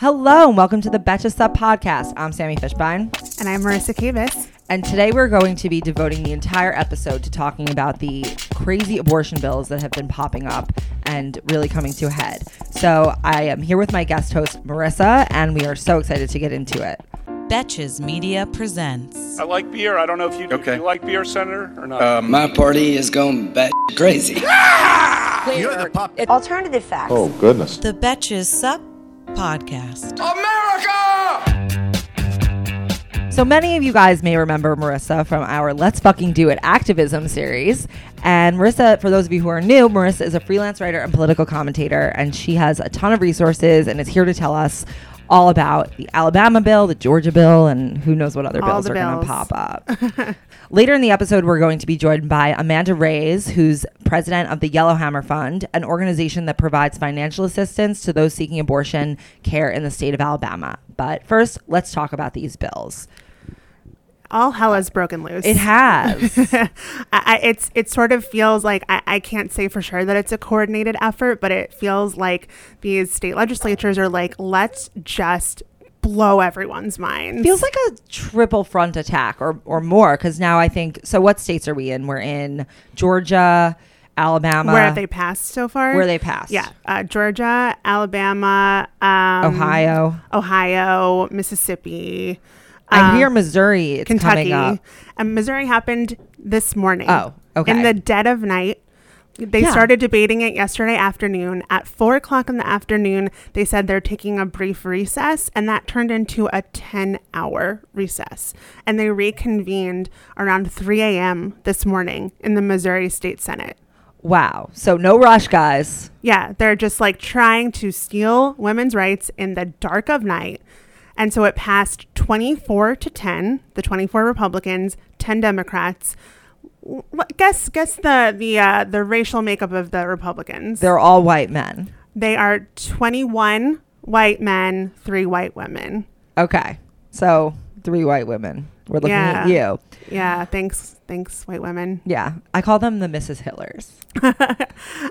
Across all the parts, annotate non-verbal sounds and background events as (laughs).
Hello and welcome to the Betches Sup podcast. I'm Sami Fishbein. And I'm Marisa Kabas. And today we're going to be devoting the entire episode to talking about the crazy abortion bills that have been popping up and really coming to a head. So I am here with my guest host, Marissa, and we are so excited to get into it. Betches Media presents. I like beer. I don't know if you do. Okay. Do you like beer, Senator, or not? Um, My party is going bat crazy. (laughs) You're the pup. Alternative facts. Oh, goodness. The Betches Sup podcast. America! So many of you guys may remember Marisa from our Let's Fucking Do It activism series. And Marisa, for those of you who are new, Marisa is a freelance writer and political commentator, and she has a ton of resources and is here to tell us all about the Alabama bill, the Georgia bill, and who knows what other All bills are going to pop up. (laughs) Later in the episode, we're going to be joined by Amanda Reyes, who's president of the Yellowhammer Fund, an organization that provides financial assistance to those seeking abortion care in the state of Alabama. But first, let's talk about these bills. All hell has broken loose. It has. (laughs) I, I, it's it sort of feels like I, I can't say for sure that it's a coordinated effort, but it feels like these state legislatures are like, let's just blow everyone's minds. feels like a triple front attack or, or more because now I think so. What states are we in? We're in Georgia, Alabama, where have they passed so far? Where they passed? Yeah, uh, Georgia, Alabama, um, Ohio. Ohio, Mississippi. I um, hear Missouri. It's Kentucky. coming up. And Missouri happened this morning. Oh, okay. In the dead of night. They Yeah. started debating it yesterday afternoon. At four o'clock in the afternoon, they said they're taking a brief recess, and that turned into a 10 hour recess. And they reconvened around 3 a.m. this morning in the Missouri State Senate. Wow. So no rush, guys. Yeah, they're just like trying to steal women's rights in the dark of night. And so it passed 24 to 10, the 24 Republicans, 10 Democrats. Guess guess the the uh, the racial makeup of the Republicans. They're all white men. they are 21 white men, 3 white women. Okay. So three white women. We're looking Yeah. at you. Yeah, thanks thanks white women. Yeah. I call them the Mrs. Hillers. (laughs)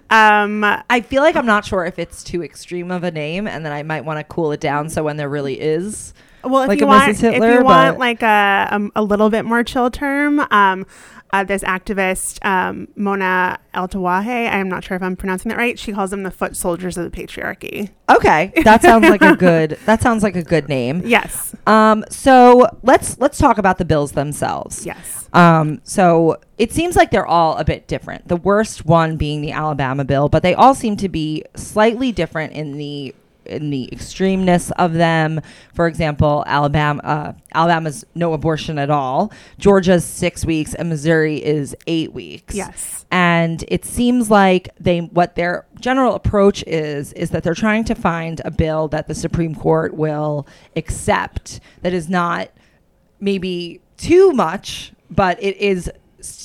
Um I feel like I'm not sure if it's too extreme of a name and then I might want to cool it down so when there really is Well, if like you a want, Mrs. Hitler, if you want like a, um, a little bit more chill term, um, uh, this activist um, Mona Eltahawy, I'm not sure if I'm pronouncing that right. She calls them the foot soldiers of the patriarchy. Okay. That sounds like a (laughs) good that sounds like a good name. Yes, Um, so let's let's talk about the bills themselves. yes, Um, so it seems like they're all a bit different. The worst one being the Alabama bill, but they all seem to be slightly different in the in the extremeness of them. For example, Alabama uh, Alabama's no abortion at all. Georgia's six weeks, and Missouri is eight weeks. yes, And it seems like they what their general approach is is that they're trying to find a bill that the Supreme Court will accept that is not maybe too much, but it is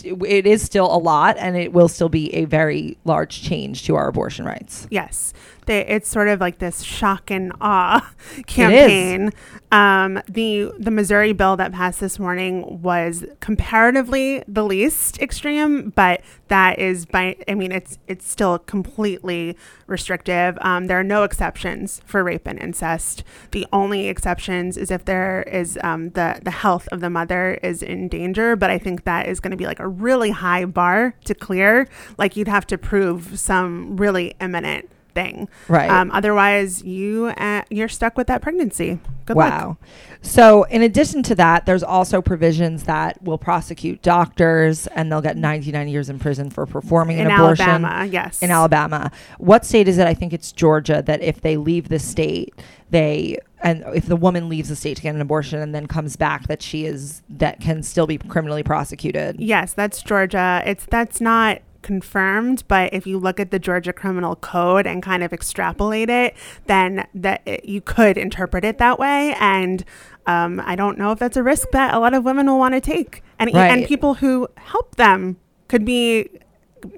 it is still a lot and it will still be a very large change to our abortion rights. yes. They, it's sort of like this shock and awe (laughs) campaign. Um, the the Missouri bill that passed this morning was comparatively the least extreme, but that is by I mean it's it's still completely restrictive. Um, there are no exceptions for rape and incest. The only exceptions is if there is um, the the health of the mother is in danger. But I think that is going to be like a really high bar to clear. Like you'd have to prove some really imminent thing. Right. Um, otherwise, you uh, you're stuck with that pregnancy. Good luck. wow. So, in addition to that, there's also provisions that will prosecute doctors and they'll get 99 years in prison for performing In an abortion. Alabama, yes. In Alabama. What state is it? I think it's Georgia that if they leave the state, they and if the woman leaves the state to get an abortion and then comes back that she is that can still be criminally prosecuted. Yes, that's Georgia. It's that's not confirmed, but if you look at the Georgia Criminal Code and kind of extrapolate it, then that it, you could interpret it that way. And um, I don't know if that's a risk that a lot of women will want to take, and e- and people who help them could be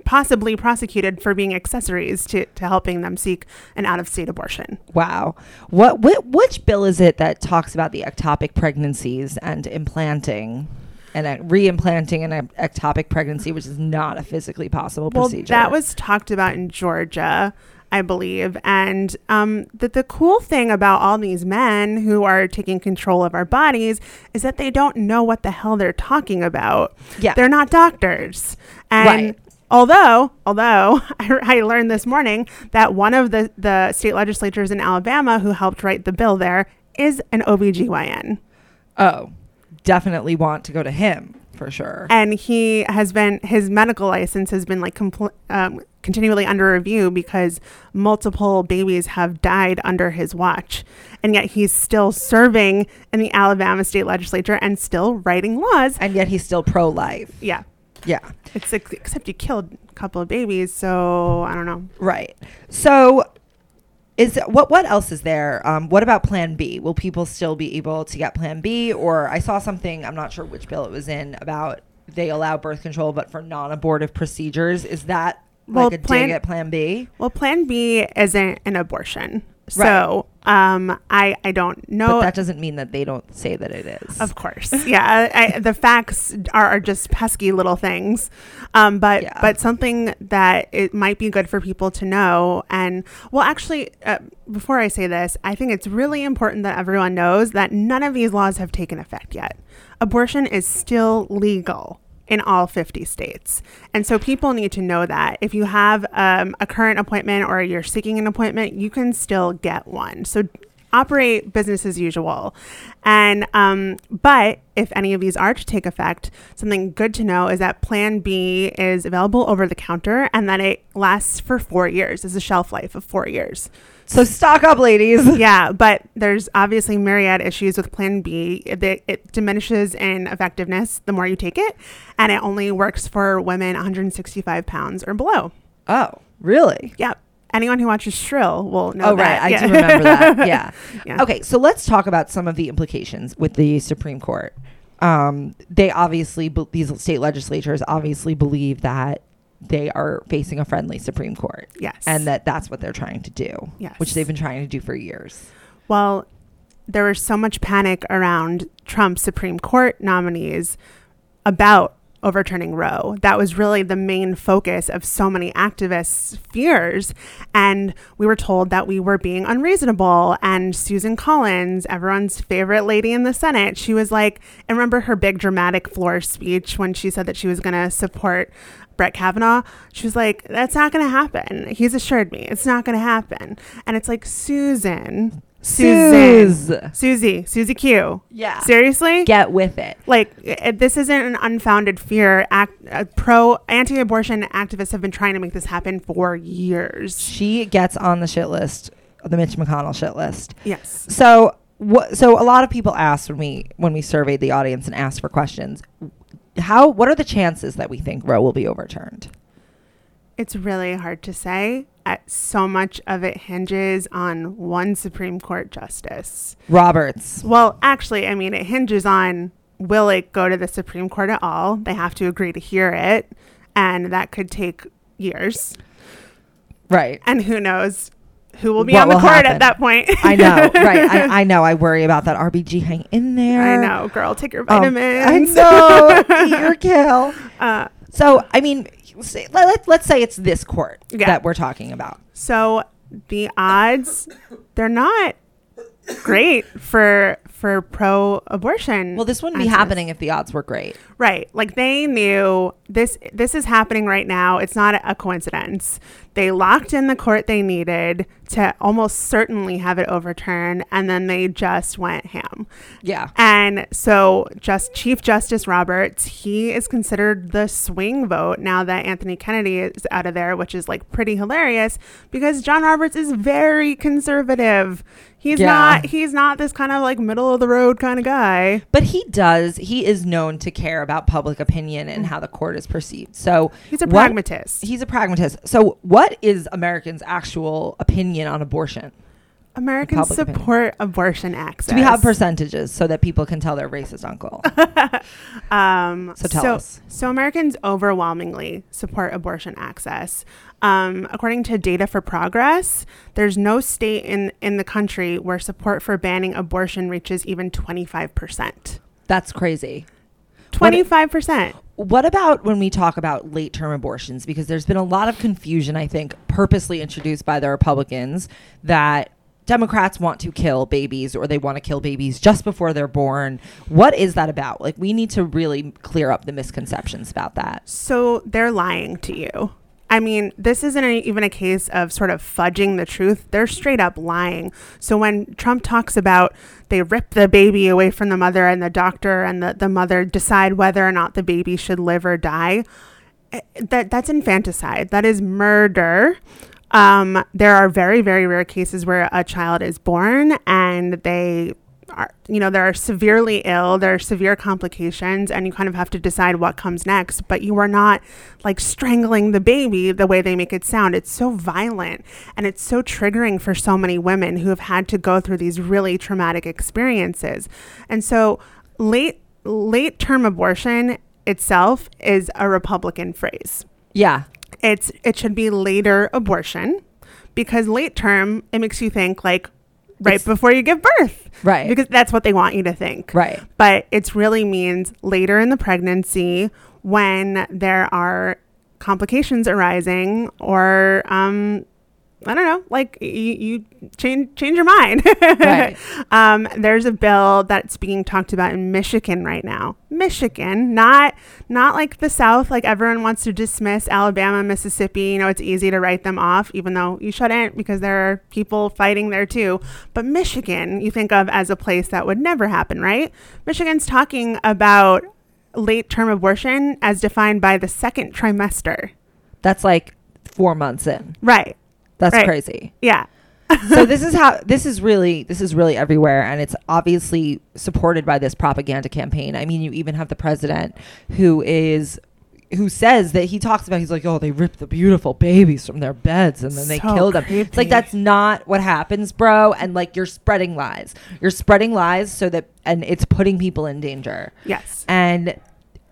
possibly prosecuted for being accessories to, to helping them seek an out of state abortion. Wow. What, whi which bill is it that talks about the ectopic pregnancies and implanting? And a reimplanting an ectopic pregnancy, which is not a physically possible Well, procedure. that was talked about in Georgia. I believe. And um, the, the cool thing about all these men who are taking control of our bodies is that they don't know what the hell they're talking about. Yeah. They're not doctors. And Right. although, although (laughs) I, I learned this morning that one of the, the state legislatures in Alabama who helped write the bill there is an OBGYN. Oh, definitely want to go to him for sure. and he has been his medical license has been like compl- um, continually under review because multiple babies have died under his watch and yet he's still serving in the alabama state legislature and still writing laws And yet he's still pro life. yeah Yeah. it's ex- except you killed a couple of babies so i don't know Right. So is what what else is there? Um, what about Plan B? Will people still be able to get Plan B? Or I saw something. I'm not sure which bill it was in about they allow birth control, but for non-abortive procedures. Is that Well, like a Plan- dig at Plan B? well plan b isn't an abortion so um i i don't know But that doesn't mean that they don't say that it is. Of course, yeah. I, the facts are, are just pesky little things, um, but Yeah. but something that it might be good for people to know. And well, actually, uh, before I say this, I think it's really important that everyone knows that none of these laws have taken effect yet. Abortion is still legal in all 50 states. And so people need to know that if you have um, a current appointment or you're seeking an appointment, you can still get one. So operate business as usual. And, um, but if any of these are to take effect, something good to know is that Plan B is available over the counter and that it lasts for four years. Is a shelf life of four years. So stock up, ladies. (laughs) Yeah, but there's obviously myriad issues with Plan B. It, it diminishes in effectiveness the more you take it, and it only works for women 165 pounds or below. Oh, really? Yep. Anyone who watches Shrill will know Oh, that. right. I Yeah. do remember that. (laughs) Yeah. Yeah. Okay. So let's talk about some of the implications with the Supreme Court. Um, they obviously, be- these state legislatures obviously believe that they are facing a friendly Supreme Court. Yes. And that that's what they're trying to do. Yes. Which they've been trying to do for years. Well, there was so much panic around Trump's Supreme Court nominees about overturning Roe. That was really the main focus of so many activists' fears. And we were told that we were being unreasonable. And Susan Collins, everyone's favorite lady in the Senate, she was like, I remember her big dramatic floor speech when she said that she was going to support Brett Kavanaugh, she was like, That's not going to happen. He's assured me it's not going to happen. And it's like, Susan, Susan, Suze. Susie, Susie Q. Yeah. Seriously? Get with it. like, i this isn't an unfounded fear. Act, uh, pro anti abortion activists have been trying to make this happen for years. She gets on the shit list, the Mitch McConnell shit list. Yes. So what? So a lot of people asked when we when we surveyed the audience and asked for questions. How? What are the chances that we think Roe will be overturned? It's really hard to say. Uh, so much of it hinges on one Supreme Court justice. Roberts. Well, actually, I mean, it hinges on will it go to the Supreme Court at all? They have to agree to hear it, and that could take years. Right. And who knows who will be What on the court happen? at that point? I know. (laughs) Right. I, I know. I worry about that RBG hang in there. I know, girl. Take your Oh, vitamins. I know. Eat your (laughs) kill. Uh, So I mean, let, let's say it's this court Yeah. that we're talking about. so the odds, they're not great for for pro-abortion. Well, this wouldn't be happening if the odds were great. Right. Like they knew this this is happening right now. It's not a coincidence. They locked in the court they needed to almost certainly have it overturned and then they just went ham. Yeah. And so just Chief Justice Roberts, he is considered the swing vote now that Anthony Kennedy is out of there, which is like pretty hilarious because John Roberts is very conservative. He's Yeah. not he's not this kind of like middle of the road kind of guy. But he does. He is known to care about public opinion and mm. how the court is perceived. So He's a what- pragmatist. He's a pragmatist. So, what is Americans' actual opinion on abortion? Americans public opinion. support abortion access. Do we have percentages so that people can tell their racist uncle? (laughs) Um, So tell so, us. So Americans overwhelmingly support abortion access. Um, according to Data for Progress, there's no state in, in the country where support for banning abortion reaches even 25%. That's crazy. 25%. what about when we talk about late term abortions? Because there's been a lot of confusion, I think, purposely introduced by the Republicans that Democrats want to kill babies or they want to kill babies just before they're born. What is that about? Like, we need to really clear up the misconceptions about that. So they're lying to you. I mean, this isn't a, even a case of sort of fudging the truth. They're straight up lying. So when Trump talks about they rip the baby away from the mother and the doctor and the, the mother decide whether or not the baby should live or die, eh, that that's infanticide. That is murder. Um, there are very, very rare cases where a child is born and they are, you know, they're severely ill, there are severe complications, and you kind of have to decide what comes next. But you are not like strangling the baby the way they make it sound. It's so violent and it's so triggering for so many women who have had to go through these really traumatic experiences. And so, late late term abortion itself is a Republican phrase. Yeah. It's it should be later abortion because late term it makes you think like right It's- before you give birth. Right. Because that's what they want you to think. Right. But it really means later in the pregnancy when there are complications arising or um I don't know, like you, you change change your mind. Right. (laughs) um, there's a bill that's being talked about in Michigan right now. Michigan, not not like the South, like everyone wants to dismiss Alabama, Mississippi. You know, it's easy to write them off, even though you shouldn't because there are people fighting there too. But Michigan, you think of as a place that would never happen, right? Michigan's talking about late term abortion as defined by the second trimester. That's like four months in. Right. That's Right. crazy. Yeah. so (laughs) this is how this is really this is really everywhere and it's obviously supported by this propaganda campaign i mean you even have the president who is who says that he talks about he's like oh they ripped the beautiful babies from their beds and then they killed kill them it's like that's not what happens bro and like you're spreading lies you're spreading lies so that and it's putting people in danger Yes. and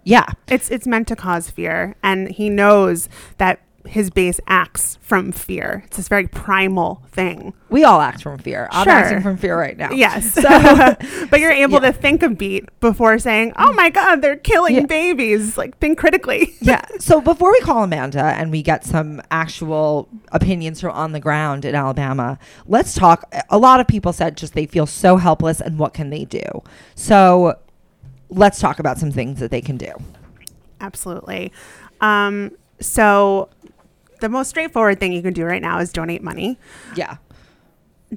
yeah It's it's meant to cause fear, and he knows that his base acts from fear. It's this very primal thing. we all act from fear i'm Sure. acting from fear right now Yes. so (laughs) but you're able Yeah. to think a beat before saying, "Oh my God, they're killing Yeah. babies!" Like think critically. (laughs) yeah. So before we call Amanda and we get some actual opinions from on the ground in Alabama, let's talk. A lot of people said just they feel so helpless and what can they do? So let's talk about some things that they can do. Absolutely. Um, so the most straightforward thing you can do right now is donate money. Yeah.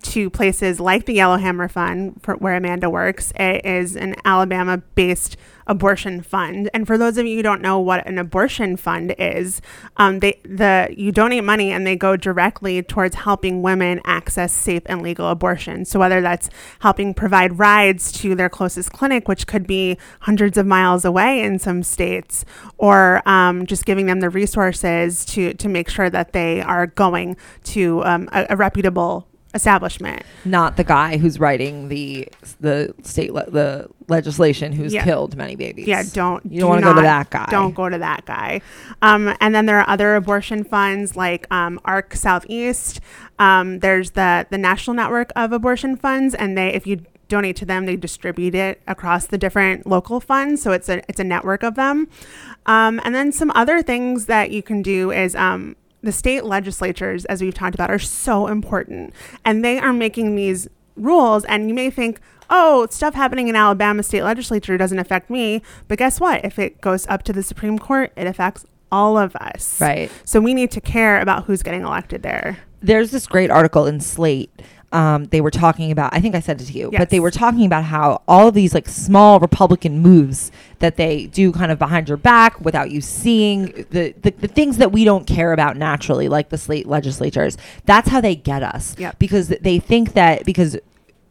To places like the Yellowhammer Fund, where Amanda works. It is an Alabama based abortion fund. And for those of you who don't know what an abortion fund is, um, they the you donate money and they go directly towards helping women access safe and legal abortion. So whether that's helping provide rides to their closest clinic, which could be hundreds of miles away in some states, or um, just giving them the resources to to make sure that they are going to um, a, a reputable establishment. Not the guy who's writing the the state le- the legislation who's Yeah. killed many babies. Yeah, don't you do don't want to go to that guy. Don't go to that guy. Um, and then there are other abortion funds like um, ARC Southeast. Um, there's the the National Network of Abortion Funds, and they if you donate to them, they distribute it across the different local funds. So it's a it's a network of them. Um, and then some other things that you can do is um, the state legislatures, as we've talked about, are so important, and they are making these rules. And you may think, oh, stuff happening in Alabama state legislature doesn't affect me, but guess what? If it goes up to the Supreme Court, it affects all of us. Right. So we need to care about who's getting elected there. there's this great article in Slate. Um, they were talking about, I think I sent it to you, but they were talking about how all of these like small Republican moves that they do kind of behind your back without you seeing the, the, the things that we don't care about naturally, like the slate legislatures, that's how they get us. Yep. Because they think that because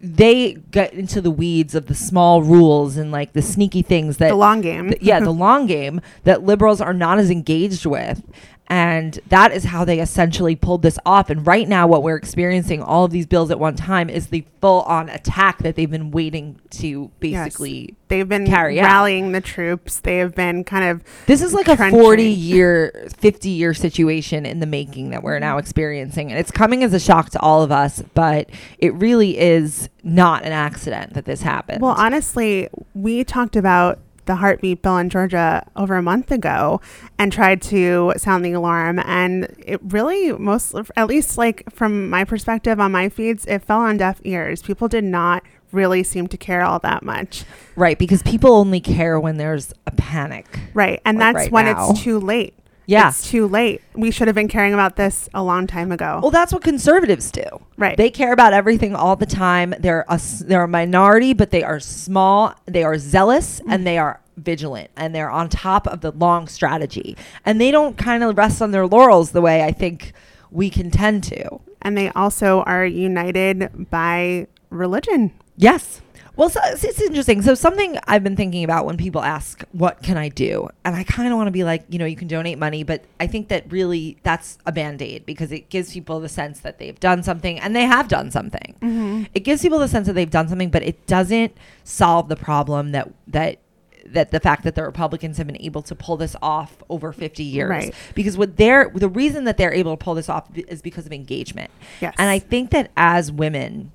they get into the weeds of the small rules and like the sneaky things that The long game. th- yeah, the (laughs) long game that liberals are not as engaged with. And that is how they essentially pulled this off. And right now, what we're experiencing, all of these bills at one time, is the full on attack that they've been waiting to Yes. basically. They've been carry out. rallying the troops. They have been kind of This is like a 40 year, 50 year situation in the making that we're now experiencing. And it's coming as a shock to all of us, but it really is not an accident that this happened. Well, honestly, we talked about the heartbeat bill in Georgia over a month ago and tried to sound the alarm. And it really, most, at least like from my perspective on my feeds, it fell on deaf ears. People did not really seem to care all that much. Right, because people only care when there's a panic. Right. And Like that's right when now. it's too late. Yeah. It's too late. We should have been caring about this a long time ago. Well, that's what conservatives do. Right. They care about everything all the time. They're a, they're a minority, but they are small. They are zealous mm. and they are vigilant and they're on top of the long strategy. And they don't kind of rest on their laurels the way I think we can tend to. and they also are united by religion. Yes. Well, so it's, interesting. So something I've been thinking about when people ask, "What can I do?" and I kind of want to be like, you know, you can donate money, but I think that really that's a band aid because it gives people the sense that they've done something, and they have done something. Mm-hmm. It gives people the sense that they've done something, but it doesn't solve the problem that that that the fact that the Republicans have been able to pull this off over 50 years. Right. Because what they're the reason that they're able to pull this off is because of engagement. Yes. And I think that as women,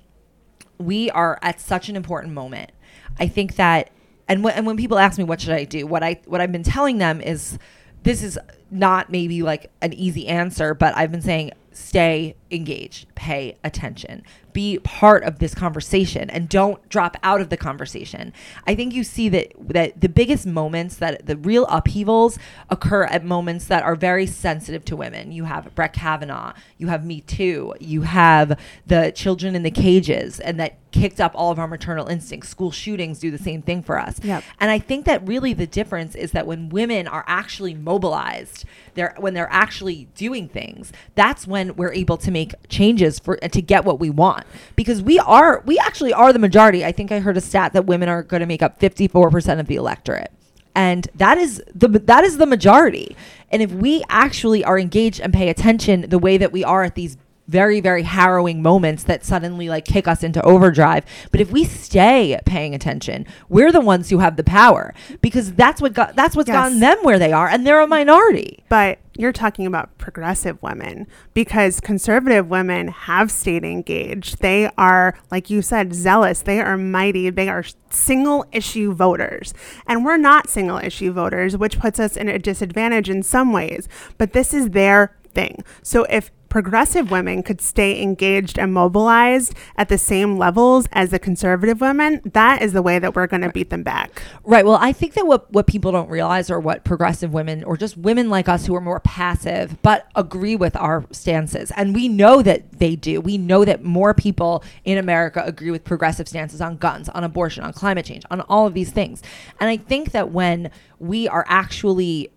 we are at such an important moment. I think that, and, wh- and when people ask me what should I do, what I what I've been telling them is, this is not maybe like an easy answer, but I've been saying stay engaged, pay attention, be part of this conversation, and don't drop out of the conversation. I think you see that that the biggest moments that the real upheavals occur at moments that are very sensitive to women. You have Brett Kavanaugh, you have Me Too, you have the children in the cages, and that kicked up all of our maternal instincts. School shootings do the same thing for us. Yep. And I think that really the difference is that when women are actually mobilized, they're when they're actually doing things, that's when we're able to make changes for to get what we want. Because we are we actually are the majority. I think I heard a stat that women are going to make up 54% of the electorate. And that is the that is the majority. And if we actually are engaged and pay attention the way that we are at these very very harrowing moments that suddenly like kick us into overdrive but if we stay paying attention we're the ones who have the power because that's what got that's what's Yes. gotten them where they are and they're a minority But you're talking about progressive women because conservative women have stayed engaged. They are, like you said, zealous. They are mighty. They are single issue voters. And we're not single issue voters, which puts us in a disadvantage in some ways. But this is their thing. So if progressive women could stay engaged and mobilized at the same levels as the conservative women, that is the way that we're going to beat them back. Right. Well, I think that what, what people don't realize or what progressive women or just women like us who are more passive but agree with our stances, and we know that they do. We know that more people in America agree with progressive stances on guns, on abortion, on climate change, on all of these things. And I think that when we are actually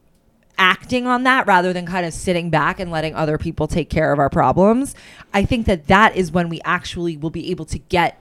acting on that rather than kind of sitting back and letting other people take care of our problems, I think that that is when we actually will be able to get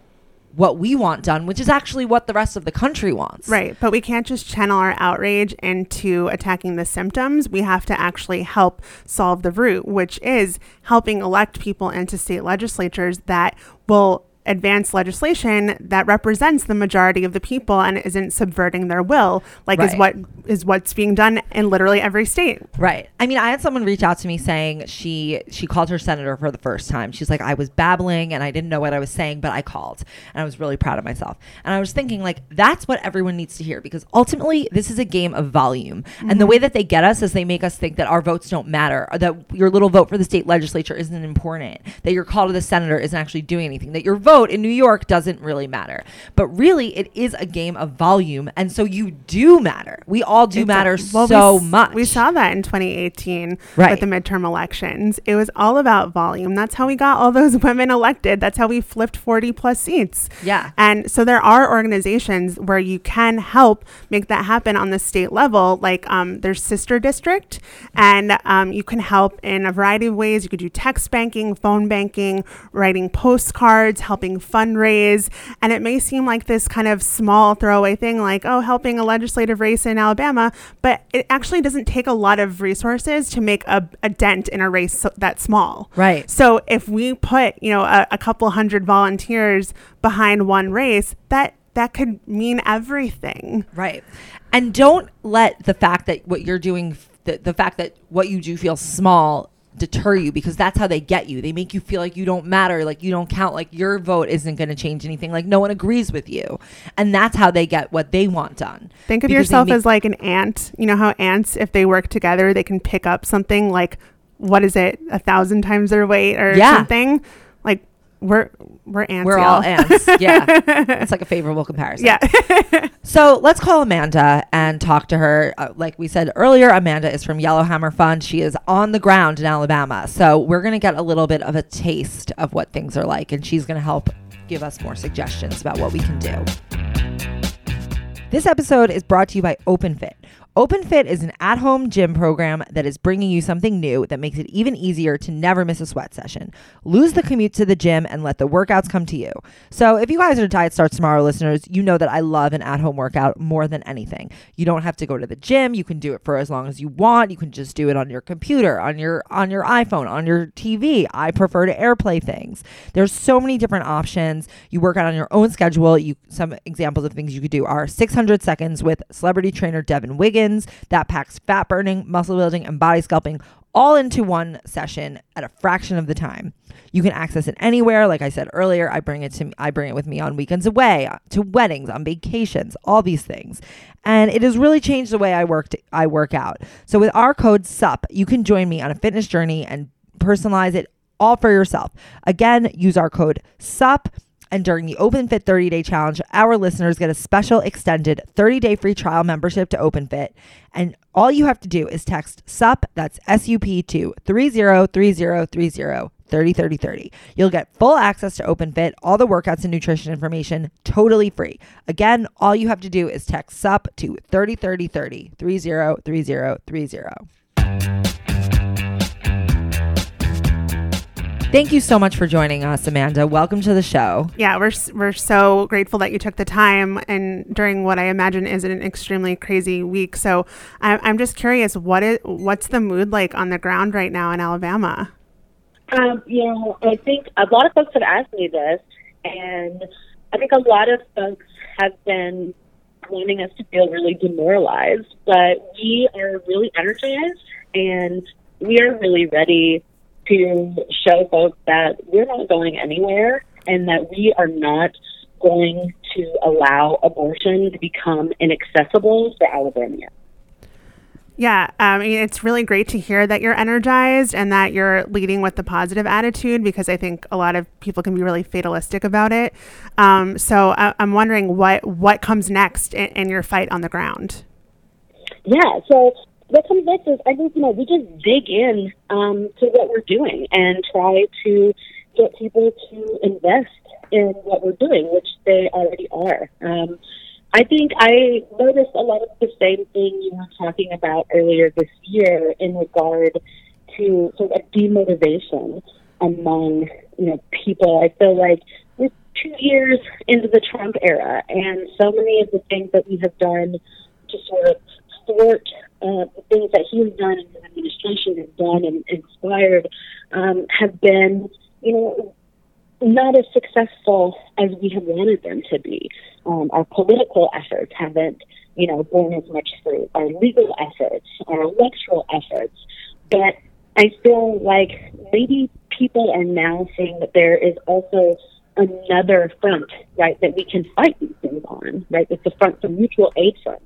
what we want done, which is actually what the rest of the country wants. Right. But we can't just channel our outrage into attacking the symptoms. We have to actually help solve the root, which is helping elect people into state legislatures that will advance legislation that represents the majority of the people and isn't subverting their will, like is what is what's being done in literally every state. Right. I mean, I had someone reach out to me saying she she called her senator for the first time. She's like, I was babbling and I didn't know what I was saying, but I called and I was really proud of myself. And I was thinking, like, that's what everyone needs to hear because ultimately this is a game of volume. And the mm-hmm. way that they get us is they make us think that our votes don't matter, or that your little vote for the state legislature isn't important, that your call to the senator isn't actually doing anything, that your vote in New York doesn't really matter. But really, it is a game of volume, and so you do matter. We all do matter well, we so much. We saw that in 2018 Right. with the midterm elections. It was all about volume. That's how we got all those (laughs) women elected. That's how we flipped 40 plus seats. Yeah. And so there are organizations where you can help make that happen on the state level. Like um, there's Sister District, and um, you can help in a variety of ways. You could do text banking, phone banking, writing postcards, helping fundraise. And it may seem like this kind of small throwaway thing, like, oh, helping a legislative race in Alabama, but it actually doesn't take a lot of resources to make a, a dent in a race so, that small. Right. So if we put, you know, a, a couple hundred volunteers behind one race, that that could mean everything. Right. And don't let the fact that what you're doing, the, the fact that what you do feels small, deter you because that's how they get you. They make you feel like you don't matter, like you don't count, like your vote isn't going to change anything, like no one agrees with you. And that's how they get what they want done. Think of yourself make- as like an ant. You know how ants, if they work together, they can pick up something like what is it, a thousand times their weight or Yeah. something. We're we're ants. we're y'all. all ants. Yeah. (laughs) it's like a favorable comparison. Yeah. (laughs) So let's call Amanda and talk to her. Uh, like we said earlier, Amanda is from Yellowhammer Fund. She is on the ground in Alabama. So we're going to get a little bit of a taste of what things are like, and she's going to help give us more suggestions about what we can do. This episode is brought to you by OpenFit. OpenFit is an at home gym program that is bringing you something new that makes it even easier to never miss a sweat session. Lose the commute to the gym and let the workouts come to you. So, if you guys are Diet Starts Tomorrow listeners, you know that I love an at home workout more than anything. You don't have to go to the gym, you can do it for as long as you want. You can just do it on your computer, on your on your iPhone, on your TV. I prefer to AirPlay things. There's so many different options. You work out on your own schedule. You some examples of things you could do are 600 seconds with celebrity trainer Devin Wiggins that packs fat burning, muscle building, and body sculpting all into one session at a fraction of the time. You can access it anywhere. Like I said earlier, I bring it to I bring it with me on weekends away, to weddings, on vacations, all these things. And it has really changed the way I work I work out. So with our code SUP, you can join me on a fitness journey and personalize it all for yourself. Again, use our code SUP and during the OpenFit 30 day challenge, our listeners get a special extended 30 day free trial membership to OpenFit. And all you have to do is text SUP, that's S U P, to 303030 303030. You'll get full access to OpenFit, all the workouts and nutrition information totally free. Again, all you have to do is text SUP to 303030 303030. Thank you so much for joining us, Amanda. Welcome to the show. Yeah, we're we're so grateful that you took the time and during what I imagine is an extremely crazy week. So I'm I'm just curious, what is what's the mood like on the ground right now in Alabama? Um, you know, I think a lot of folks have asked me this, and I think a lot of folks have been wanting us to feel really demoralized, but we are really energized and we are really ready to show folks that we're not going anywhere and that we are not going to allow abortion to become inaccessible for Alabamians. Yeah, I mean, it's really great to hear that you're energized and that you're leading with the positive attitude because I think a lot of people can be really fatalistic about it. Um, so I, I'm wondering what what comes next in, in your fight on the ground. Yeah, so what comes next is I think, you know, we just dig in um, to what we're doing and try to get people to invest in what we're doing, which they already are. Um, I think I noticed a lot of the same thing you were talking about earlier this year in regard to sort of demotivation among, you know, people. I feel like we're two years into the Trump era, and so many of the things that we have done to sort of thwart uh, the things that he has done and his administration has done and inspired um, have been, you know, not as successful as we have wanted them to be. Um, our political efforts haven't, you know, borne as much fruit. Our legal efforts, our electoral efforts, but I feel like maybe people are now seeing that there is also another front, right, that we can fight these things on, right? It's the front, the mutual aid front,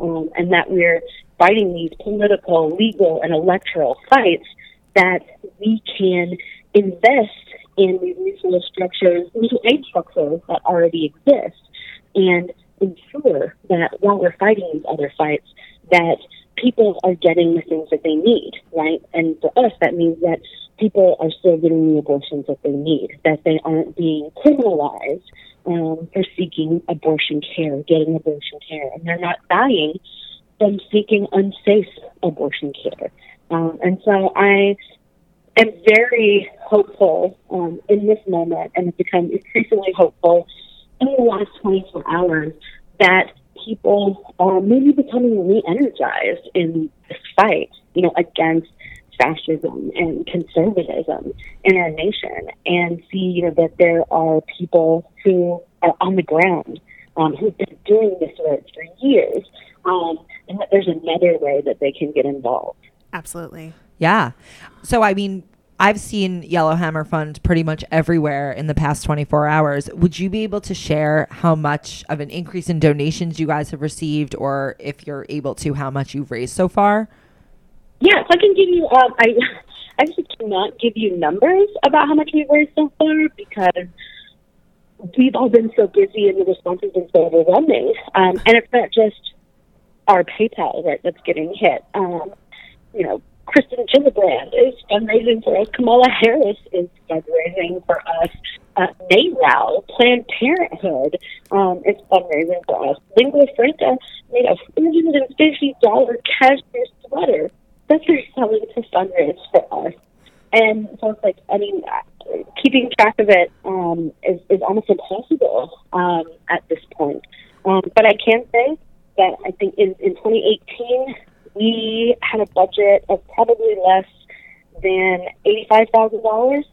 um, and that we're fighting these political, legal, and electoral fights that we can invest in these mutual structures, mutual aid structures that already exist, and ensure that while we're fighting these other fights, that people are getting the things that they need, right? And for us, that means that people are still getting the abortions that they need, that they aren't being criminalized um, for seeking abortion care, getting abortion care, and they're not dying from seeking unsafe abortion care. Um, and so I am very hopeful um, in this moment and have become increasingly hopeful in the last 24 hours that people are maybe becoming re-energized in this fight, you know, against fascism and conservatism in our nation and see, you know, that there are people who are on the ground um, who've been doing this work for years um, and that there's another way that they can get involved. Absolutely. Yeah. So I mean, I've seen Yellowhammer Fund pretty much everywhere in the past 24 hours. Would you be able to share how much of an increase in donations you guys have received, or if you're able to, how much you've raised so far? Yes, I can give you. Um, I (laughs) actually cannot give you numbers about how much we've raised so far because we've all been so busy and the response has been so overwhelming. Um, and it's not just our PayPal right that's getting hit. Um, you know, Kirsten Gillibrand is fundraising for us. Kamala Harris is fundraising for us. Uh, NARAL, Planned Parenthood, um, is fundraising for us. Lingua Franca made a $450 cashmere sweater that they're selling to fundraise for us. And so it's like, I mean, keeping track of it um, is, is almost impossible um, at this point. Um, but I can say that I think in, in 2018, we had a budget of probably less than $85,000,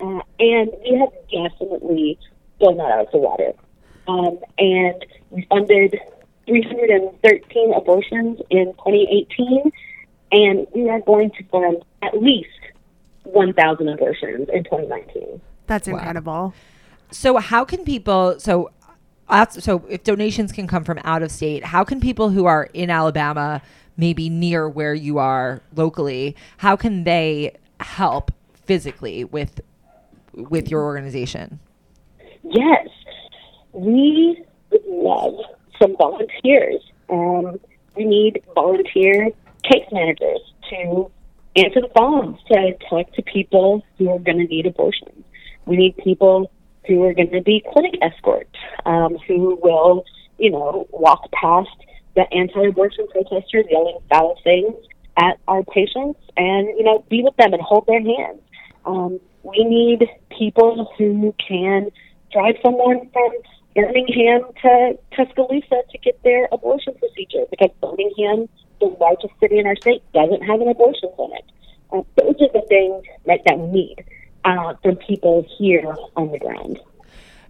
uh, and we have definitely blown that out of the water. Um, and we funded 313 abortions in 2018, and we are going to fund at least 1,000 abortions in 2019. That's incredible. So how can people? So, so if donations can come from out of state, how can people who are in Alabama maybe near where you are locally, how can they help physically with with your organization? Yes, we would love some volunteers. Um, we need volunteer case managers to answer the phones, to talk to people who are going to need abortions. We need people who are going to be clinic escorts, um, who will, you know, walk past the anti-abortion protesters yelling foul things at our patients and, you know, be with them and hold their hands. Um, we need people who can drive someone from Birmingham to Tuscaloosa to get their abortion procedure because Birmingham, the largest city in our state, doesn't have an abortion clinic. Uh, those are the things that, that we need uh, from people here on the ground.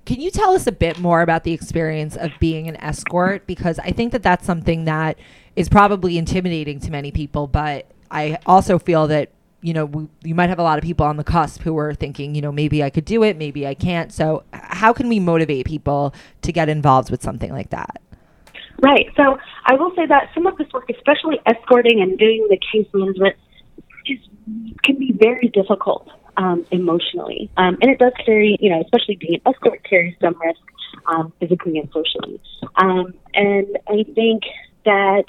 Can you tell us a bit more about the experience of being an escort? Because I think that that's something that is probably intimidating to many people, but I also feel that you know we, you might have a lot of people on the cusp who are thinking, you know, maybe I could do it, maybe I can't. So, how can we motivate people to get involved with something like that? Right. So, I will say that some of this work, especially escorting and doing the case management, is can be very difficult um, emotionally. Um, and it does carry, you know, especially being an escort carries some risk um, physically and socially. Um, and I think that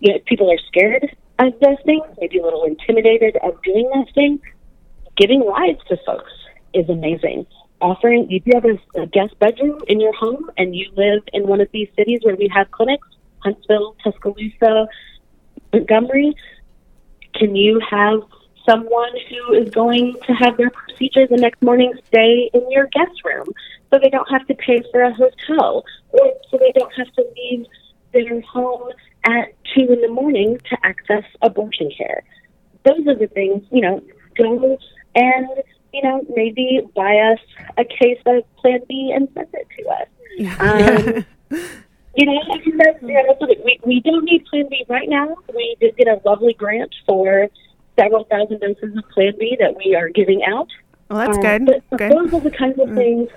you know, people are scared of those things, maybe a little intimidated of doing that thing. Giving rides to folks is amazing. Offering, if you have a, guest bedroom in your home and you live in one of these cities where we have clinics, Huntsville, Tuscaloosa, Montgomery, can you have someone who is going to have their procedure the next morning stay in your guest room so they don't have to pay for a hotel or so they don't have to leave their home at two in the morning to access abortion care. Those are the things, you know, go and, you know, maybe buy us a case of Plan B and send it to us. Um, (laughs) you know, I that's, yeah, that's what we, we don't need Plan B right now. We did get a lovely grant for several thousand doses of Plan B that we are giving out. Well, that's um, good. But. Those are the kinds of mm. things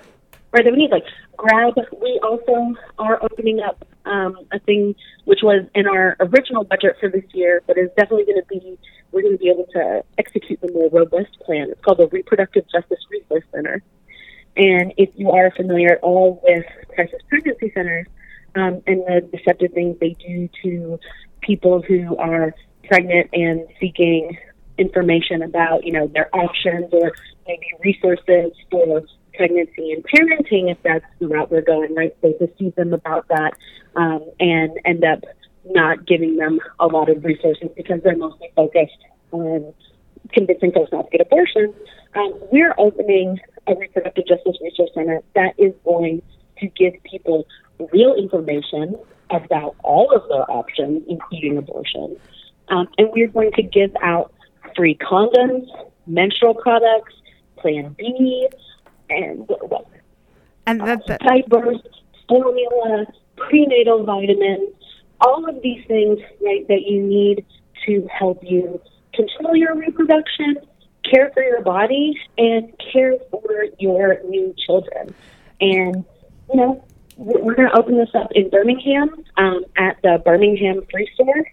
or that we need. Like grab, we also are opening up um, a thing which was in our original budget for this year, but is definitely going to be we're going to be able to execute the more robust plan. It's called the Reproductive Justice Resource Center. And if you are familiar at all with crisis pregnancy centers um, and the deceptive things they do to people who are pregnant and seeking information about, you know, their options or maybe resources for pregnancy and parenting if that's the route we're going, right? They deceive them about that um, and end up not giving them a lot of resources because they're mostly focused on convincing folks not to get abortions. Um, we're opening a reproductive justice resource center that is going to give people real information about all of their options, including abortion. Um, and we're going to give out free condoms, menstrual products, Plan B, and what? And that's uh, diapers, formula, prenatal vitamins, all of these things, right, that you need to help you control your reproduction, care for your body, and care for your new children. And, you know, we're going to open this up in Birmingham um, at the Birmingham Free Store,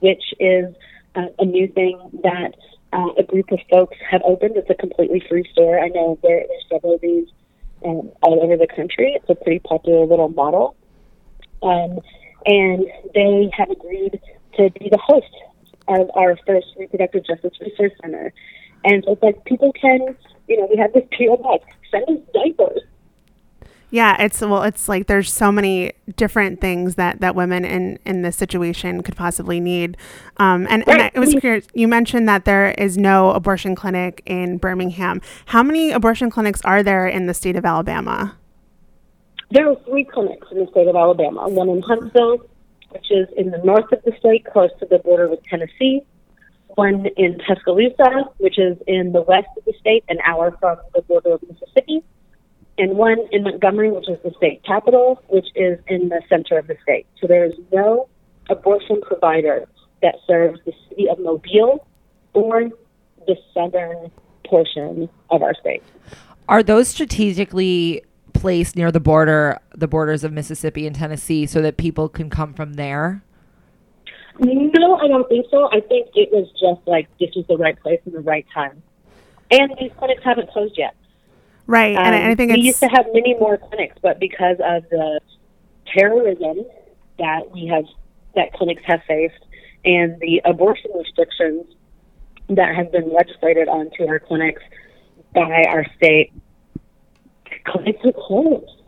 which is uh, a new thing that uh, a group of folks have opened. It's a completely free store. I know there are several of these um, all over the country. It's a pretty popular little model. Um, and they have agreed to be the host of our first reproductive justice research center. And so it's like people can, you know, we have this PO box, send us diapers. Yeah, it's well, it's like there's so many different things that that women in in this situation could possibly need. Um, and, and I was curious. You mentioned that there is no abortion clinic in Birmingham. How many abortion clinics are there in the state of Alabama? There are three clinics in the state of Alabama. One in Huntsville, which is in the north of the state, close to the border with Tennessee. One in Tuscaloosa, which is in the west of the state, an hour from the border of Mississippi and one in Montgomery, which is the state capital, which is in the center of the state. So there is no abortion provider that serves the city of Mobile or the southern portion of our state. Are those strategically placed near the border, the borders of Mississippi and Tennessee, so that people can come from there? No, I don't think so. I think it was just like this is the right place and the right time. And these clinics haven't closed yet. Right, um, and I think we used to have many more clinics, but because of the terrorism that we have, that clinics have faced, and the abortion restrictions that have been legislated onto our clinics by our state, clinics are closed.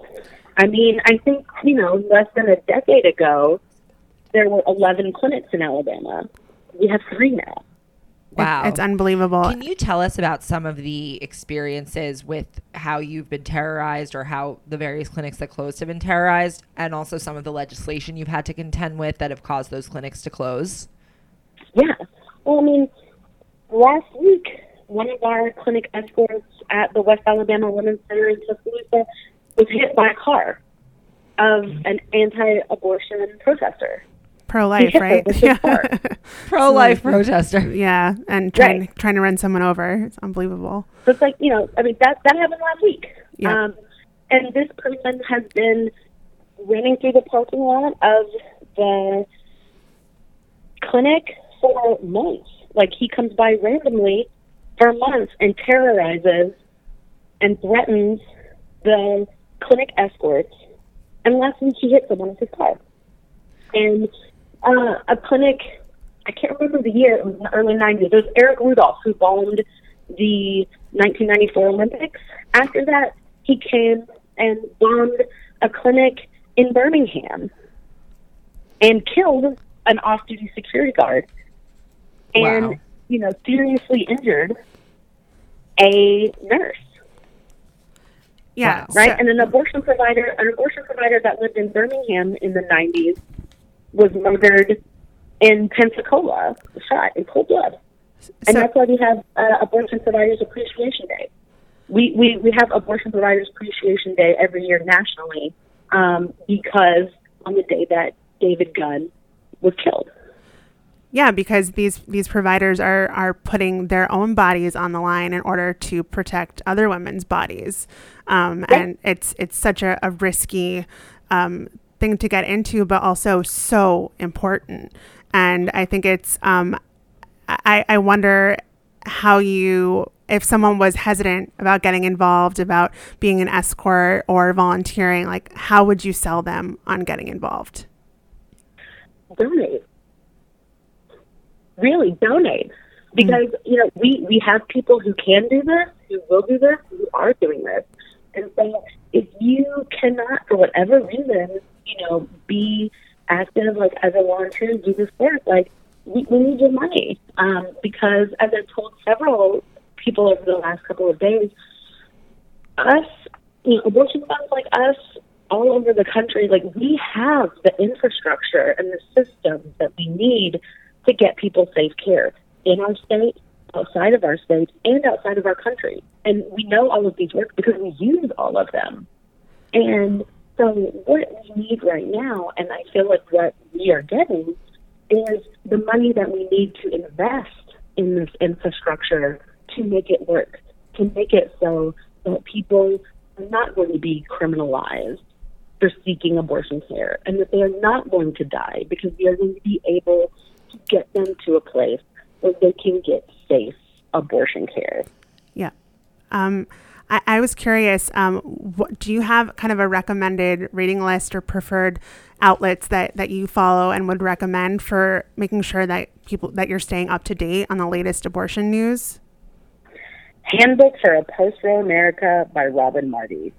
I mean, I think you know, less than a decade ago, there were 11 clinics in Alabama. We have three now. Wow. It's unbelievable. Can you tell us about some of the experiences with how you've been terrorized or how the various clinics that closed have been terrorized and also some of the legislation you've had to contend with that have caused those clinics to close? Yeah. Well, I mean, last week, one of our clinic escorts at the West Alabama Women's Center in Tuscaloosa was hit by a car of an anti abortion protester pro life, right? (laughs) Yeah. (laughs) pro life protester. Yeah, and trying right. trying to run someone over. It's unbelievable. So it's like you know, I mean that that happened last week. Yeah. Um, and this person has been running through the parking lot of the clinic for months. Like he comes by randomly for months and terrorizes and threatens the clinic escorts unless he hits someone with his car. And uh, a clinic. I can't remember the year. It was in the early '90s. It was Eric Rudolph who bombed the 1994 Olympics. After that, he came and bombed a clinic in Birmingham and killed an off-duty security guard, and wow. you know seriously injured a nurse. Yeah, right. So- and an abortion provider, an abortion provider that lived in Birmingham in the 90s was murdered in Pensacola, shot in cold blood. And that's why we have uh, Abortion Providers Appreciation Day. We, we, we have Abortion Providers Appreciation Day every year nationally um, because on the day that David Gunn was killed. Yeah, because these these providers are are putting their own bodies on the line in order to protect other women's bodies, um, and it's it's such a, a risky um, thing to get into, but also so important. And I think it's, um, I, I wonder how you, if someone was hesitant about getting involved, about being an escort or volunteering, like how would you sell them on getting involved? Donate. Really, donate. Because, mm-hmm. you know, we, we have people who can do this, who will do this, who are doing this. And so if you cannot, for whatever reason, you know, be active, like as a volunteer, do this work, like we, we need your money. Um, because as I've told several people over the last couple of days, us, you know, abortion funds like us all over the country, like we have the infrastructure and the systems that we need to get people safe care in our state, outside of our state, and outside of our country. And we know all of these work because we use all of them. And so what we need right now, and I feel like what we are getting, is the money that we need to invest in this infrastructure to make it work, to make it so that people are not going to be criminalized for seeking abortion care and that they are not going to die because we are going to be able to get them to a place where they can get safe abortion care. Yeah. Um, I, I, was curious. Um, what, do you have kind of a recommended reading list or preferred outlets that, that you follow and would recommend for making sure that people that you're staying up to date on the latest abortion news? Handbook for a Post Roe America by Robin Marty.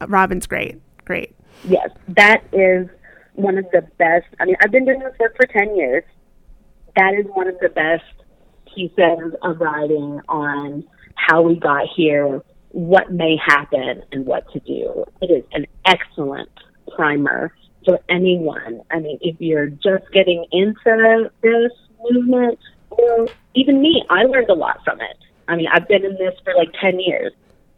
Uh, Robin's great. Great. Yes, that is one of the best. I mean, I've been doing this work for 10 years. That is one of the best pieces of writing on how we got here, what may happen, and what to do. It is an excellent primer for anyone. I mean, if you're just getting into this movement, or even me, I learned a lot from it. I mean, I've been in this for like 10 years.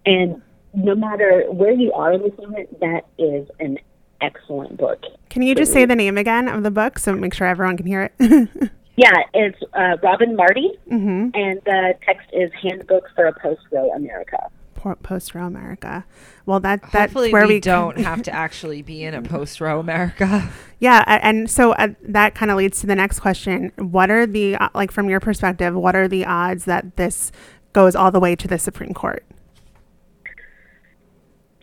And no matter where you are in this movement, that is an excellent book. Can you just say the name again of the book so make sure everyone can hear it? (laughs) yeah, it's uh, Robin Marty, mm-hmm. and the text is Handbook for a Post Roe America post Roe America. Well, that that's Hopefully where we, we don't have to actually be in a (laughs) post Roe America. (laughs) Yeah, and so uh, that kind of leads to the next question: What are the uh, like from your perspective? What are the odds that this goes all the way to the Supreme Court?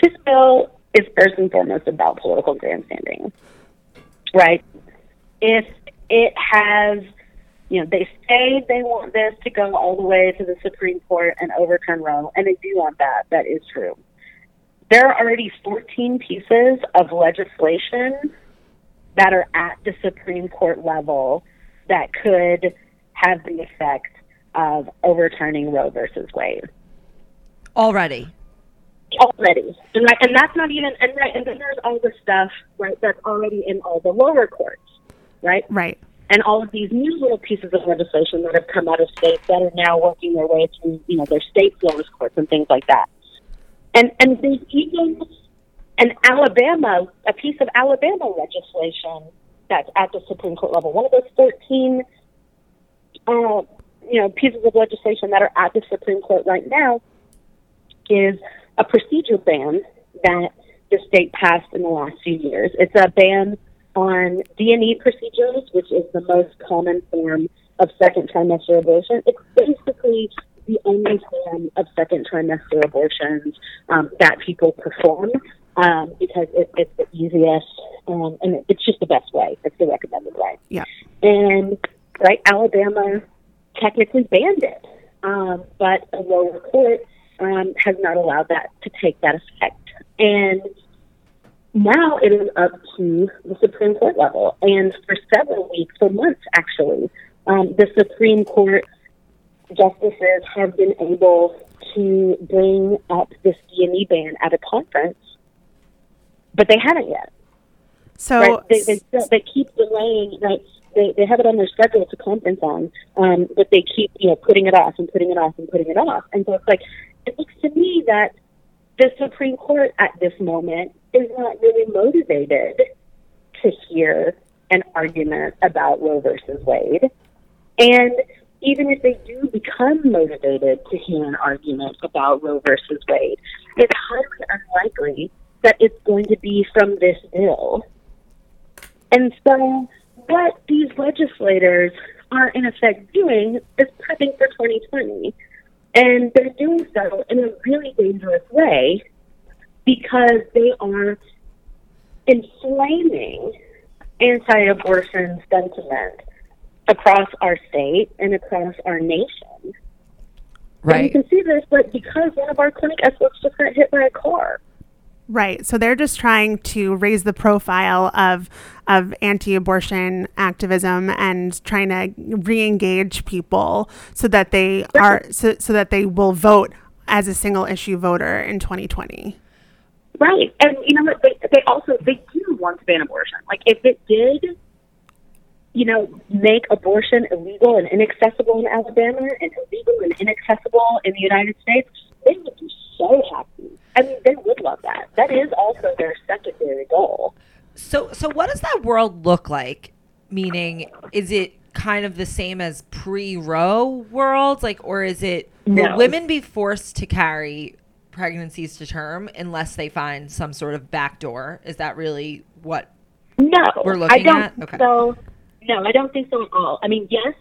This bill is first and foremost about political grandstanding, right? If it has you know, they say they want this to go all the way to the Supreme Court and overturn Roe, and they do want that. That is true. There are already 14 pieces of legislation that are at the Supreme Court level that could have the effect of overturning Roe versus Wade. Already. Already, and right, and that's not even and right, and then there's all the stuff right that's already in all the lower courts, right? Right and all of these new little pieces of legislation that have come out of states that are now working their way through, you know, their state lowest courts and things like that. And and there's even an Alabama, a piece of Alabama legislation that's at the Supreme Court level. One of those 14, uh, you know, pieces of legislation that are at the Supreme Court right now is a procedure ban that the state passed in the last few years. It's a ban on D&E procedures, which is the most common form of second trimester abortion. It's basically the only form of second trimester abortions um, that people perform um, because it, it's the easiest um, and it's just the best way. It's the recommended way. Yeah. And right, Alabama technically banned it, um, but a lower court um, has not allowed that to take that effect. And now it is up to the Supreme Court level. And for several weeks, for months actually, um, the Supreme Court justices have been able to bring up this D&E ban at a conference, but they haven't yet. So right? they, they, they keep delaying. Right? They, they have it on their schedule to conference on, um, but they keep you know putting it off and putting it off and putting it off. And so it's like it looks to me that the Supreme Court at this moment is not really motivated to hear an argument about Roe versus Wade. And even if they do become motivated to hear an argument about Roe versus Wade, it's highly unlikely that it's going to be from this bill. And so, what these legislators are in effect doing is prepping for 2020. And they're doing so in a really dangerous way because they are inflaming anti abortion sentiment across our state and across our nation. Right. And you can see this, but because one of our clinic experts just got hit by a car. Right. So they're just trying to raise the profile of of anti-abortion activism and trying to re-engage people so that they are so, so that they will vote as a single issue voter in 2020. Right. And you know what? They, they also, they do want to ban abortion. Like, if it did, you know, make abortion illegal and inaccessible in Alabama and illegal and inaccessible in the United States, they would be so happy. I mean, they would love that. That is also their secondary goal. So, so what does that world look like? Meaning, is it kind of the same as pre-Roe world? Like, or is it No. will women be forced to carry pregnancies to term unless they find some sort of backdoor? Is that really what? No, We're looking I don't at? Okay. so. No, I don't think so at all. I mean, yes,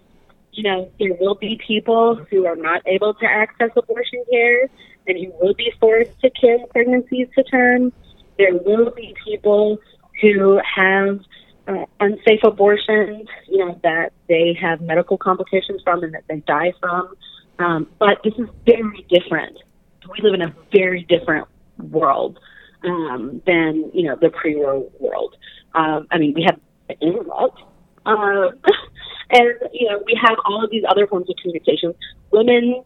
you know, there will be people who are not able to access abortion care and who will be forced to carry pregnancies to term. There will be people who have uh, unsafe abortions, you know, that they have medical complications from and that they die from. Um, but this is very different. We live in a very different world um, than you know the pre-Roe world. Um, I mean, we have the internet, um, (laughs) and you know we have all of these other forms of communication. Women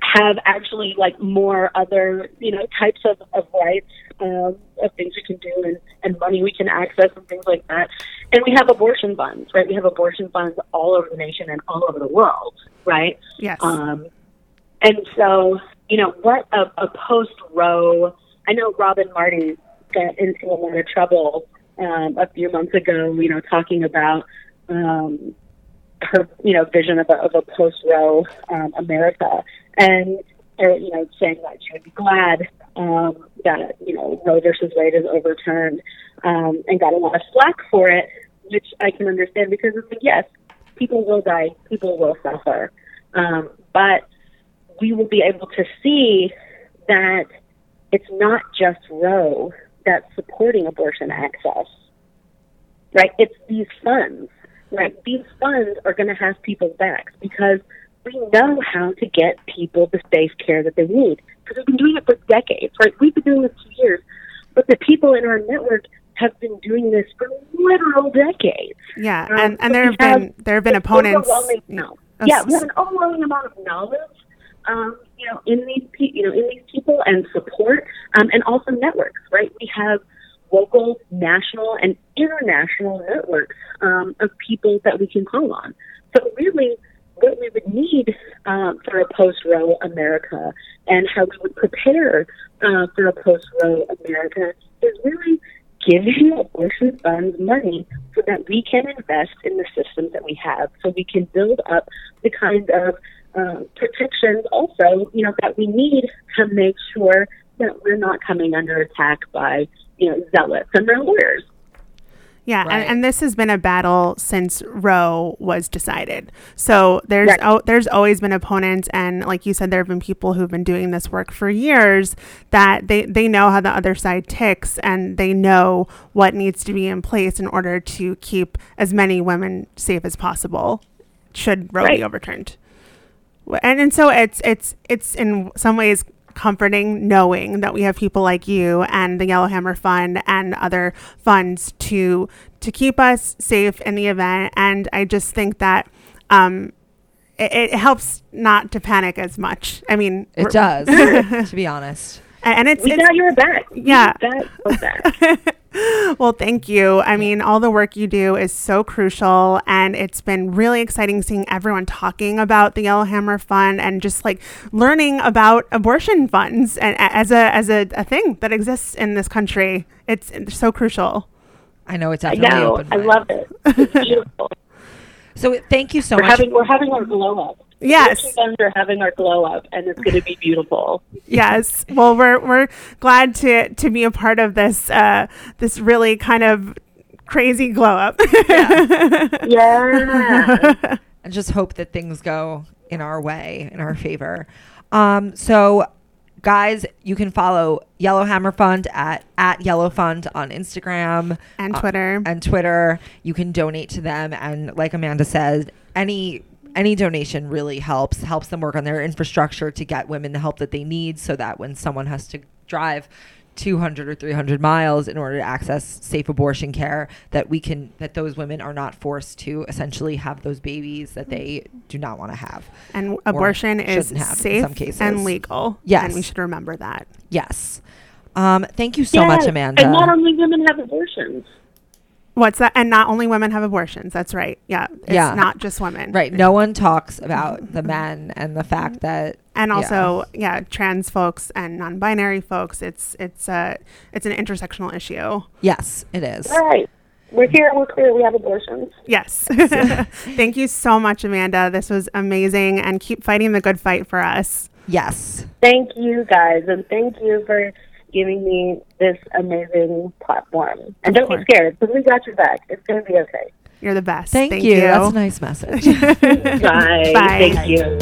have actually like more other you know types of, of rights um, of things we can do and, and money we can access and things like that. And we have abortion funds, right? We have abortion funds all over the nation and all over the world, right? Yes. Um, and so, you know, what a, a post Roe. I know Robin Marty got into a lot of trouble um, a few months ago. You know, talking about um, her, you know, vision of a, of a post Roe um, America, and uh, you know, saying that she would be glad um, that you know Roe versus Wade is overturned, um, and got a lot of slack for it, which I can understand because it's like yes, people will die, people will suffer, um, but we will be able to see that it's not just Roe that's supporting abortion access, right? It's these funds, right? These funds are going to have people's backs because we know how to get people the safe care that they need because we've been doing it for decades, right? We've been doing this for years, but the people in our network have been doing this for literal decades. yeah, Um, and and there have been there have been opponents. amount. Oh, Yeah, we have an overwhelming amount of knowledge, um, you know, in these pe- you know in these people and support, um, and also networks. Right, we have local, national, and international networks um, of people that we can call on. So really, what we would need um, for a post-Roe America and how we would prepare uh, for a post-Roe America is really giving abortion funds money so that we can invest in the systems that we have, so we can build up the kind of uh, protections also, you know, that we need to make sure that we're not coming under attack by, you know, zealots and their lawyers. Yeah, Right. and, and this has been a battle since Roe was decided. So there's Right. oh, there's always been opponents, and like you said, there have been people who've been doing this work for years that they they know how the other side ticks, and they know what needs to be in place in order to keep as many women safe as possible. Should Roe be overturned, Wh- and and so it's it's it's in some ways comforting knowing that we have people like you and the Yellowhammer Fund and other funds to to keep us safe in the event. And I just think that um, it, it helps not to panic as much. I mean, It does, (laughs) to be honest. and and it's, We it's got your back. Yeah. We got back. (laughs) (laughs) well, thank you. I mean, all the work you do is so crucial, and it's been really exciting seeing everyone talking about the Yellowhammer Fund and just like learning about abortion funds and as a as a, a thing that exists in this country. It's, it's so crucial. I know it's I know. open. I love it. It's beautiful. (laughs) So thank you so we're much. having we're having our glow up. Yes. Abortion funds are having our glow up, and it's going to be beautiful. Yes. Well, we're we're glad to to be a part of this uh, this really kind of crazy glow up. Yeah. (laughs) and just hope that things go in our way, in our favor. Um, so, guys, you can follow Yellowhammer Fund at at Yellow Fund on Instagram and uh, Twitter. and Twitter. You can donate to them, and like Amanda said, any any donation really helps helps them work on their infrastructure to get women the help that they need, so that when someone has to drive 200 or 300 miles in order to access safe abortion care that we can that those women are not forced to essentially have those babies that they do not want to have and abortion is shouldn't in safe some cases. and legal. Yes. And we should remember that. yes um, thank you so much amanda And not only women have abortions. What's that? And not only women have abortions. That's right. Yeah. It's Yeah. not just women. right no one talks about the men and the fact that And also, yeah, trans folks and non-binary folks. It's it's a it's an intersectional issue. yes it is Right. We're here. We're clear. We have abortions. (laughs) Yes. Thank you so much, Amanda. This was amazing, and keep fighting the good fight for us. Yes. Thank you guys, and thank you for giving me this amazing platform. And don't be scared, because we got your back. It's going to be okay. You're the best. Thank, Thank, you. That's a nice message. (laughs) (laughs) Bye. Bye. Thank you.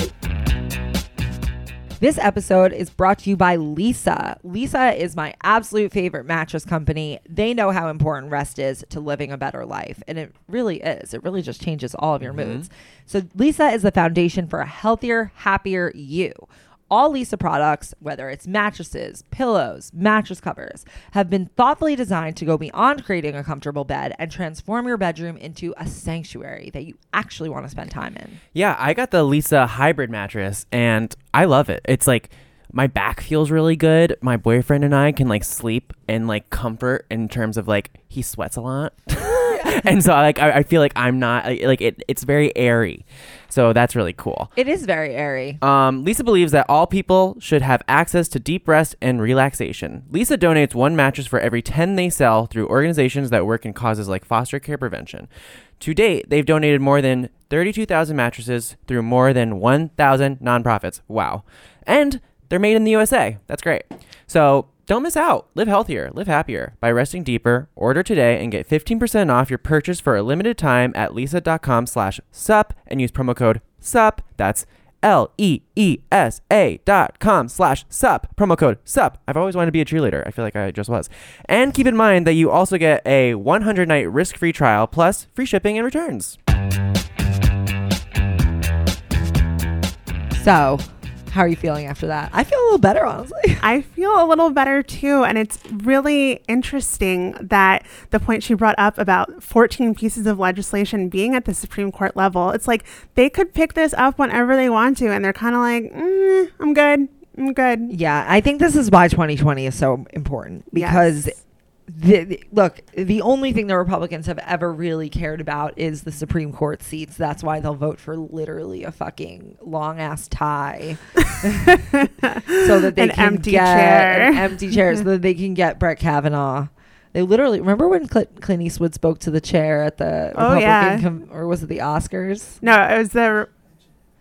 This episode is brought to you by Leesa. Leesa is my absolute favorite mattress company. They know how important rest is to living a better life, and it really is. It really just changes all of your mm-hmm. moods. So, Leesa is the foundation for a healthier, happier you. All Leesa products, whether it's mattresses, pillows, mattress covers, have been thoughtfully designed to go beyond creating a comfortable bed and transform your bedroom into a sanctuary that you actually want to spend time in. Yeah, I got the Leesa hybrid mattress and I love it. It's like my back feels really good. My boyfriend and I can like sleep in like comfort in terms of like he sweats a lot. (laughs) (laughs) and so like I, I feel like I'm not like, it it's very airy. So that's really cool. It is very airy. Um, Leesa believes that all people should have access to deep rest and relaxation. Leesa donates one mattress for every 10 they sell through organizations that work in causes like foster care prevention. To date, they've donated more than 32,000 mattresses through more than 1,000 nonprofits. Wow. And they're made in the USA. That's great. So don't miss out. Live healthier, live happier by resting deeper. Order today and get 15% off your purchase for a limited time at leesa.com slash sup and use promo code sup. That's L E E S A dot com slash sup. Promo code sup. I've always wanted to be a cheerleader. I feel like I just was. And keep in mind that you also get a 100 night risk free trial plus free shipping and returns. So, how are you feeling after that? I feel a little better, honestly. (laughs) I feel a little better too. And it's really interesting that the point she brought up about 14 pieces of legislation being at the Supreme Court level, it's like they could pick this up whenever they want to. And they're kind of like, mm, I'm good. I'm good. Yeah, I think this is why 2020 is so important because Yes. The, the- look, the only thing the Republicans have ever really cared about is the Supreme Court seats. That's why they'll vote for literally a fucking long ass tie, (laughs) so that they An can empty get chair. an empty chair, so that they can get Brett Kavanaugh. They literally remember when Cl- Clint Eastwood spoke to the chair at the Oh, Republican, yeah. com- or was it the Oscars? No, it was the,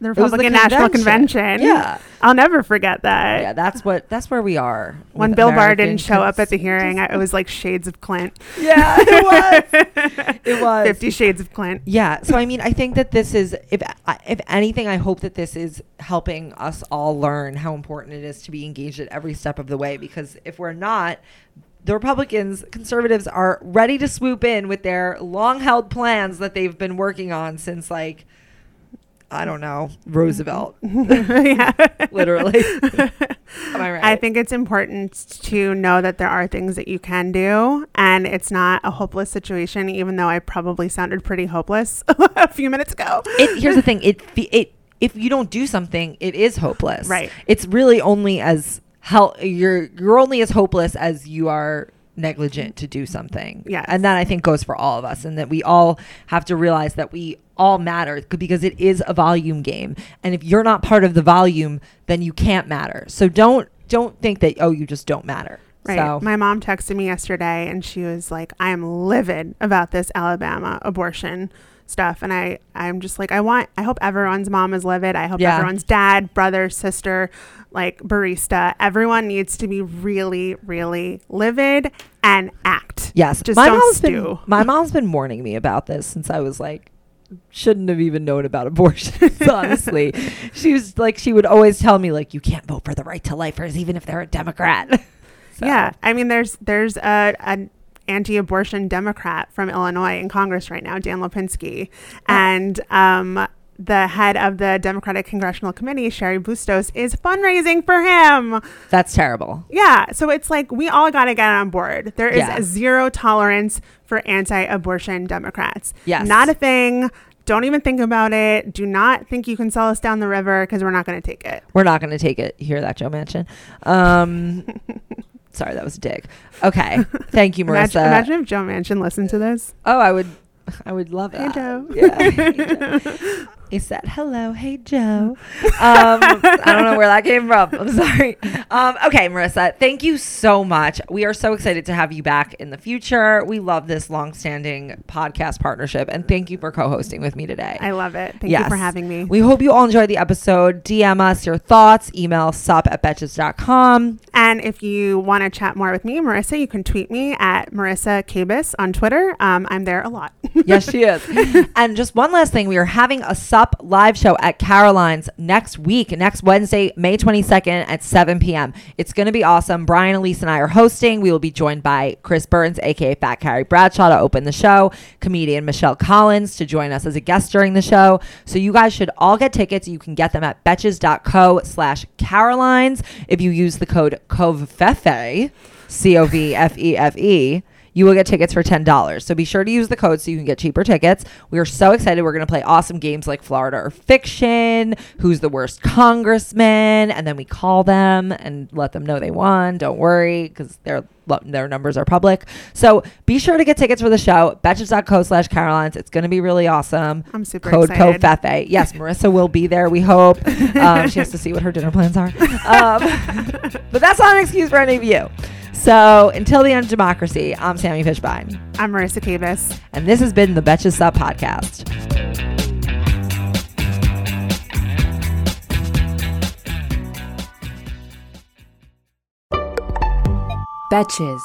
the was the Republican National convention. Yeah. I'll never forget that. Yeah, that's what that's where we are. when Bill Barr didn't show up at the hearing, I, it was like shades of Clint. Yeah, it was. (laughs) It was. Fifty Shades of Clint. Yeah. So I mean, I think that this is, if if anything, I hope that this is helping us all learn how important it is to be engaged at every step of the way. Because if we're not, the Republicans, conservatives are ready to swoop in with their long-held plans that they've been working on since like. I don't know, mm-hmm. Roosevelt, (laughs) (laughs) yeah. literally. (laughs) Am I right? I think it's important to know that there are things that you can do, and it's not a hopeless situation. Even though I probably sounded pretty hopeless a few minutes ago. it, here's the thing it it if you don't do something it is hopeless Right. it's really only as hell you're you're only as hopeless as you are negligent to do something Yeah. and that i think goes for all of us and that we all have to realize that we all matter because it is a volume game and if you're not part of the volume then you can't matter so don't don't think that oh you just don't matter Right. so My mom texted me yesterday, and she was like, "I am livid about this Alabama abortion." Stuff. And i i'm just like i want i hope everyone's mom is livid. I hope Yeah. everyone's dad brother sister like barista. Everyone needs to be really really livid and act. Yes, just my don't mom's stew. been my mom's been warning me about this since I was like shouldn't have even known about abortions. (laughs) honestly, she was like she would always tell me like you can't vote for the right to lifers even if they're a Democrat. (laughs) So, Yeah, I mean, there's there's a an anti-abortion Democrat from Illinois in Congress right now, Dan Lipinski, and um, the head of the Democratic Congressional Committee, Cheri Bustos, is fundraising for him. that's terrible. Yeah, so it's like we all got to get on board. There is Yeah. zero tolerance for anti-abortion Democrats. Yes. not a thing. Don't even think about it. Do not think you can sell us down the river because we're not going to take it. We're not going to take it. You hear that, Joe Manchin? Um, (laughs) sorry, that was a dig. Okay, (laughs) thank you, Marisa. Imagine, imagine if Joe Manchin listened to this. Oh, I would, (laughs) I would love Hey. Joe. Yeah. hey, (laughs) Joe. He said, "Hello, hey Joe." Um, I don't know where that came from. I'm (laughs) sorry. Um, okay, Marisa, thank you so much. We are so excited to have you back in the future. We love this long-standing podcast partnership, and thank you for co-hosting with me today. I love it. Thank you for having me. We hope you all enjoyed the episode. DM us your thoughts. Email sup at betches.com. And if you want to chat more with me, Marisa, you can tweet me at Marisa Kabas on Twitter. Um, I'm there a lot. yes, she is. (laughs) and just one last thing, we are having a live show at Caroline's next week, next Wednesday, May 22nd at 7 p.m. It's going to be awesome. Brian, Elise, and I are hosting. We will be joined by Chris Burns, aka Fat Carrie Bradshaw, to open the show, comedian Michelle Collins to join us as a guest during the show. So you guys should all get tickets. You can get them at betches.co slash Carolines if you use the code COVFEFE, C O V F E F E you will get tickets for $10. So be sure to use the code so you can get cheaper tickets. We are so excited. We're going to play awesome games like Florida or Fiction, Who's the Worst Congressman, and then we call them and let them know they won. Don't worry because their their numbers are public. So be sure to get tickets for the show. Betches.co slash Carolines. It's going to be really awesome. I'm super excited. Code excited. COVFEFE. Yes, Marisa will be there, we hope. (laughs) Um, she has to see what her dinner plans are. Um, (laughs) but that's not an excuse for any of you. So until the end of democracy, I'm Sami Fishbein. I'm Marisa Kabas. And this has been the Betches Sup podcast. Betches.